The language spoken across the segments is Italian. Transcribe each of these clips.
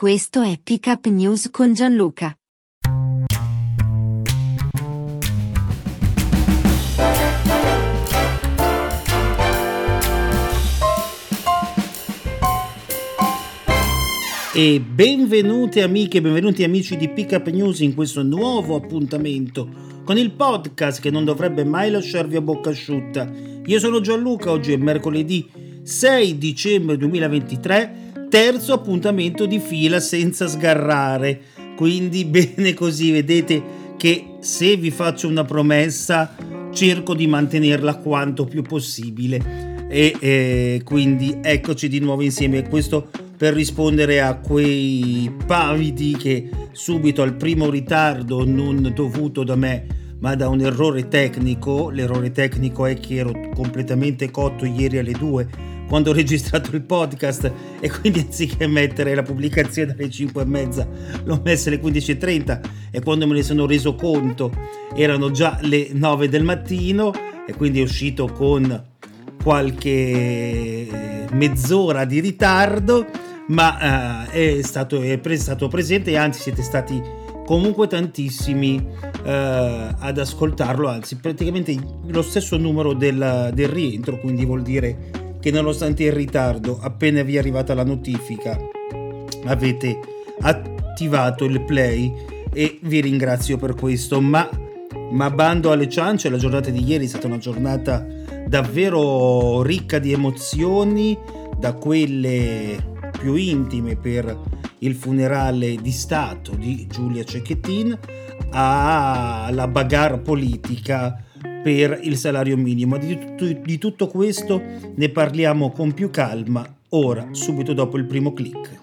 Questo è Pick News con Gianluca. E benvenute amiche benvenuti amici di Pick Up News in questo nuovo appuntamento con il podcast che non dovrebbe mai lasciarvi a bocca asciutta. Io sono Gianluca, oggi è mercoledì 6 dicembre 2023 terzo appuntamento di fila senza sgarrare. Quindi bene così, vedete che se vi faccio una promessa cerco di mantenerla quanto più possibile. E eh, quindi eccoci di nuovo insieme. Questo per rispondere a quei pavidi che subito al primo ritardo non dovuto da me ma da un errore tecnico, l'errore tecnico è che ero completamente cotto ieri alle 2 quando ho registrato il podcast e quindi anziché mettere la pubblicazione alle 5 e mezza l'ho messa alle 15.30 e quando me ne sono reso conto erano già le 9 del mattino e quindi è uscito con qualche eh, mezz'ora di ritardo ma uh, è, stato, è, pre- stato presente e anzi siete stati comunque tantissimi uh, ad ascoltarlo anzi praticamente lo stesso numero del, del rientro quindi vuol dire che nonostante il ritardo, appena vi è arrivata la notifica, avete attivato il play e vi ringrazio per questo, ma, ma bando alle ciance, la giornata di ieri è stata una giornata davvero ricca di emozioni, da quelle più intime per il funerale di Stato di Giulia Cecchettin alla bagarre politica per il salario minimo. Di, tutto, di tutto questo ne parliamo con più calma ora, subito dopo il primo clic.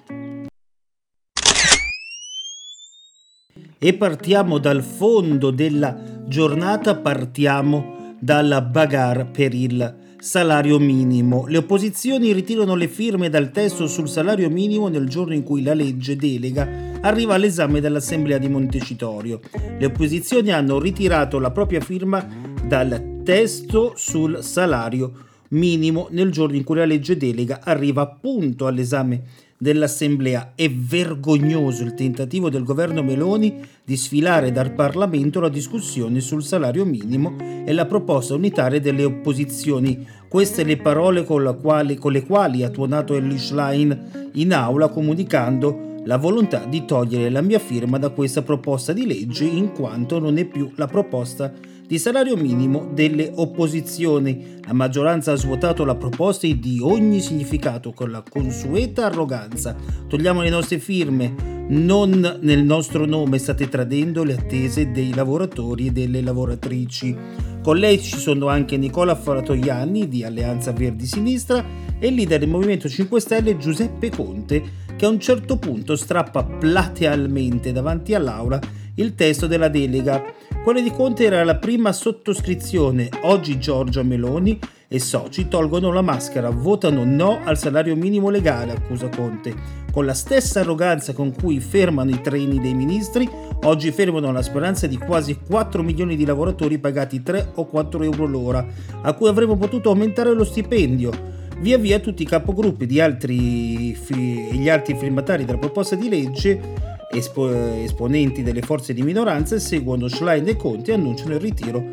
E partiamo dal fondo della giornata, partiamo dalla bagarre per il salario minimo. Le opposizioni ritirano le firme dal testo sul salario minimo nel giorno in cui la legge delega arriva all'esame dell'Assemblea di Montecitorio. Le opposizioni hanno ritirato la propria firma dal testo sul salario minimo nel giorno in cui la legge delega arriva appunto all'esame dell'Assemblea. È vergognoso il tentativo del governo Meloni di sfilare dal Parlamento la discussione sul salario minimo e la proposta unitaria delle opposizioni. Queste le parole con, quali, con le quali ha tuonato Ellie Schlein in aula comunicando la volontà di togliere la mia firma da questa proposta di legge in quanto non è più la proposta di salario minimo delle opposizioni. La maggioranza ha svuotato la proposta di ogni significato con la consueta arroganza. Togliamo le nostre firme. Non nel nostro nome state tradendo le attese dei lavoratori e delle lavoratrici. Con lei ci sono anche Nicola Faratoianni di Alleanza Verdi Sinistra e il leader del Movimento 5 Stelle Giuseppe Conte che a un certo punto strappa platealmente davanti all'aula il testo della delega quella di Conte era la prima sottoscrizione. Oggi Giorgia Meloni e soci tolgono la maschera, votano no al salario minimo legale, accusa Conte. Con la stessa arroganza con cui fermano i treni dei ministri, oggi fermano la speranza di quasi 4 milioni di lavoratori pagati 3 o 4 euro l'ora, a cui avremmo potuto aumentare lo stipendio. Via via tutti i capogruppi di altri fi- gli altri firmatari della proposta di legge espo- esponenti delle forze di minoranza seguono Schlein e Conti e annunciano il ritiro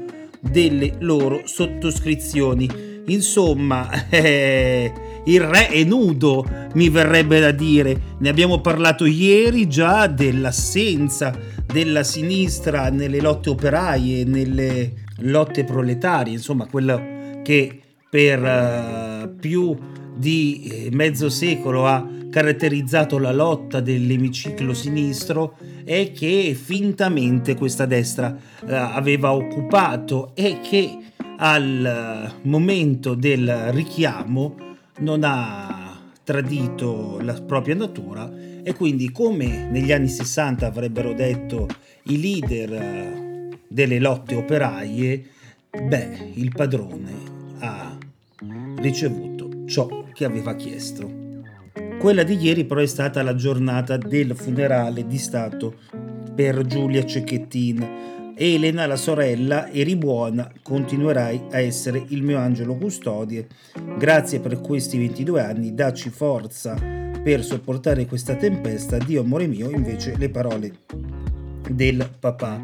delle loro sottoscrizioni. Insomma, eh, il re è nudo, mi verrebbe da dire. Ne abbiamo parlato ieri già dell'assenza della sinistra nelle lotte operaie, nelle lotte proletarie, insomma, quello che per uh, più di eh, mezzo secolo ha caratterizzato la lotta dell'emiciclo sinistro è che fintamente questa destra eh, aveva occupato e che al momento del richiamo non ha tradito la propria natura e quindi come negli anni 60 avrebbero detto i leader eh, delle lotte operaie, beh, il padrone ha ricevuto ciò che aveva chiesto. Quella di ieri però è stata la giornata del funerale di Stato per Giulia Cecchettin. Elena, la sorella, eri buona, continuerai a essere il mio angelo custode. Grazie per questi 22 anni, dacci forza per sopportare questa tempesta, Dio amore mio, invece le parole del papà.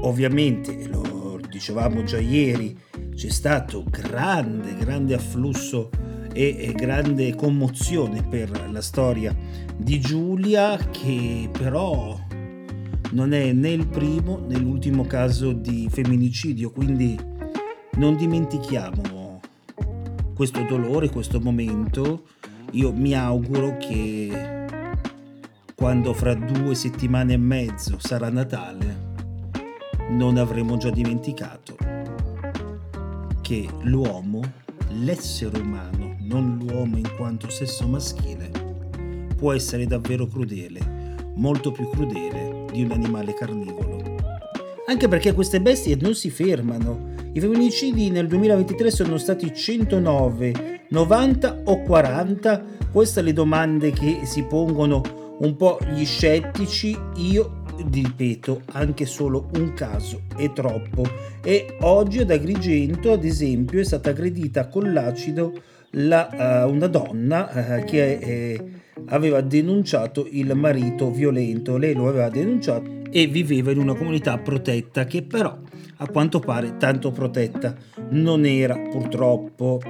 Ovviamente, lo dicevamo già ieri, c'è stato grande, grande afflusso e, grande commozione per la storia di Giulia che però non è né il primo né l'ultimo caso di femminicidio, quindi non dimentichiamo questo dolore, questo momento. Io mi auguro che quando fra due settimane e mezzo sarà Natale non avremo già dimenticato che l'uomo, l'essere umano, non l'uomo in quanto sesso maschile, può essere davvero crudele, molto più crudele di un animale carnivoro. Anche perché queste bestie non si fermano. I femminicidi nel 2023 sono stati 109, 90 o 40? Queste le domande che si pongono un po' gli scettici. Io ripeto, anche solo un caso è troppo. E oggi ad Agrigento, ad esempio, è stata aggredita con l'acido la, uh, una donna uh, che eh, aveva denunciato il marito violento. Lei lo aveva denunciato e viveva in una comunità protetta che però a quanto pare tanto protetta non era purtroppo.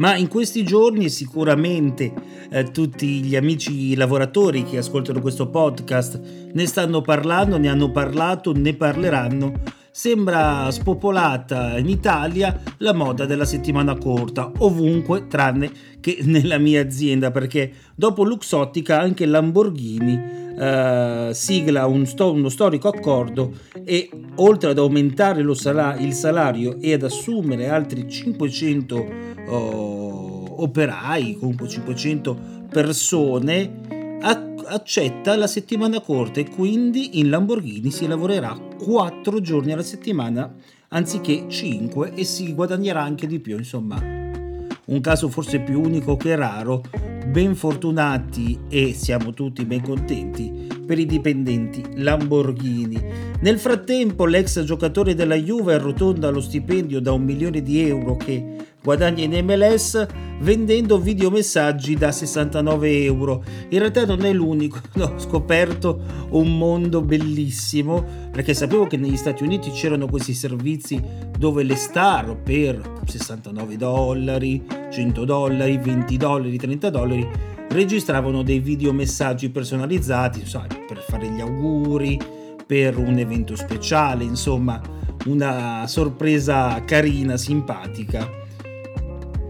Ma in questi giorni sicuramente eh, tutti gli amici lavoratori che ascoltano questo podcast ne stanno parlando, ne hanno parlato, ne parleranno sembra spopolata in Italia la moda della settimana corta, ovunque tranne che nella mia azienda, perché dopo Luxottica anche Lamborghini Uh, sigla un sto- uno storico accordo e oltre ad aumentare sal- il salario e ad assumere altri 500 uh, operai, comunque 500 persone, accetta la settimana corta e quindi in Lamborghini si lavorerà 4 giorni alla settimana anziché 5 e si guadagnerà anche di più, insomma. Un caso forse più unico che raro, ben fortunati e siamo tutti ben contenti per i dipendenti Lamborghini. Nel frattempo l'ex giocatore della Juve arrotonda lo stipendio da un milione di euro che guadagna in MLS vendendo videomessaggi da 69 euro. In realtà non è l'unico, ho scoperto un mondo bellissimo perché sapevo che negli Stati Uniti c'erano questi servizi dove le star per 69 dollari, 100 dollari, 20 dollari, 30 dollari registravano dei videomessaggi personalizzati sai, per fare gli auguri, per un evento speciale, insomma una sorpresa carina, simpatica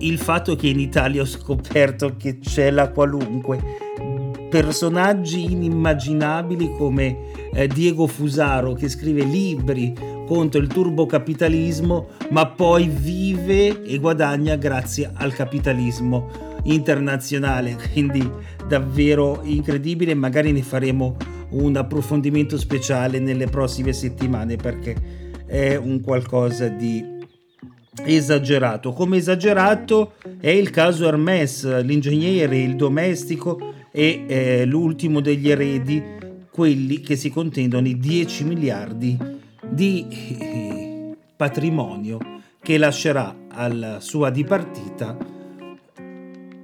il fatto che in Italia ho scoperto che c'è la qualunque. Personaggi inimmaginabili come eh, Diego Fusaro che scrive libri contro il turbocapitalismo ma poi vive e guadagna grazie al capitalismo internazionale. Quindi davvero incredibile. Magari ne faremo un approfondimento speciale nelle prossime settimane perché è un qualcosa di esagerato. Come esagerato è il caso Hermes, l'ingegnere, il domestico e eh, l'ultimo degli eredi, quelli che si contendono i 10 miliardi di eh, patrimonio che lascerà alla sua dipartita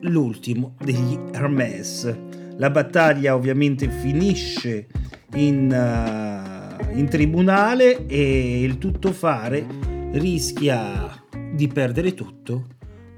l'ultimo degli Hermes. La battaglia ovviamente finisce in, uh, in tribunale e il tuttofare rischia di perdere tutto,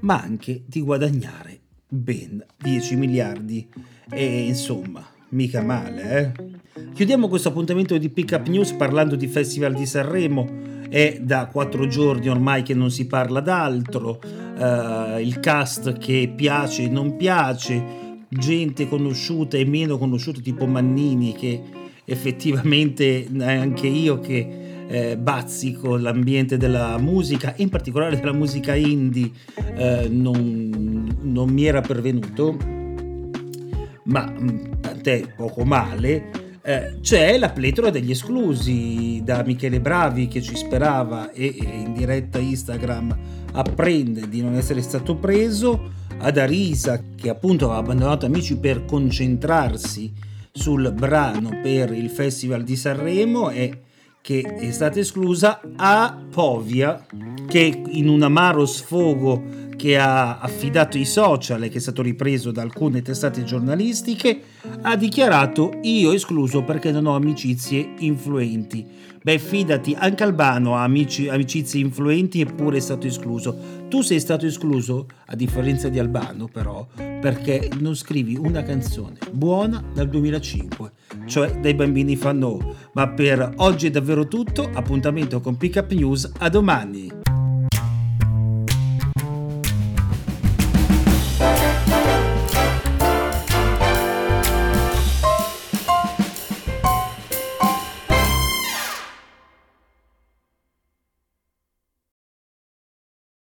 ma anche di guadagnare ben 10 miliardi. E insomma, mica male, eh? Chiudiamo questo appuntamento di Pick Up News parlando di Festival di Sanremo. È da quattro giorni ormai che non si parla d'altro. Uh, il cast che piace e non piace, gente conosciuta e meno conosciuta, tipo Mannini, che effettivamente anche io che eh, bazzico l'ambiente della musica, in particolare della musica indie, eh, non, non, mi era pervenuto, ma mm, tant'è poco male. Eh, c'è la pletora degli esclusi da Michele Bravi che ci sperava e, in diretta Instagram apprende di non essere stato preso, ad Arisa che appunto aveva abbandonato Amici per concentrarsi sul brano per il Festival di Sanremo e che è stata esclusa, a Povia che in un amaro sfogo che ha affidato i social e che è stato ripreso da alcune testate giornalistiche, ha dichiarato io escluso perché non ho amicizie influenti. Beh, fidati, anche Albano ha amici, amicizie influenti eppure è stato escluso. Tu sei stato escluso, a differenza di Albano però, perché non scrivi una canzone buona dal 2005, cioè dai bambini fanno. Ma per oggi è davvero tutto, appuntamento con Pickup News, a domani!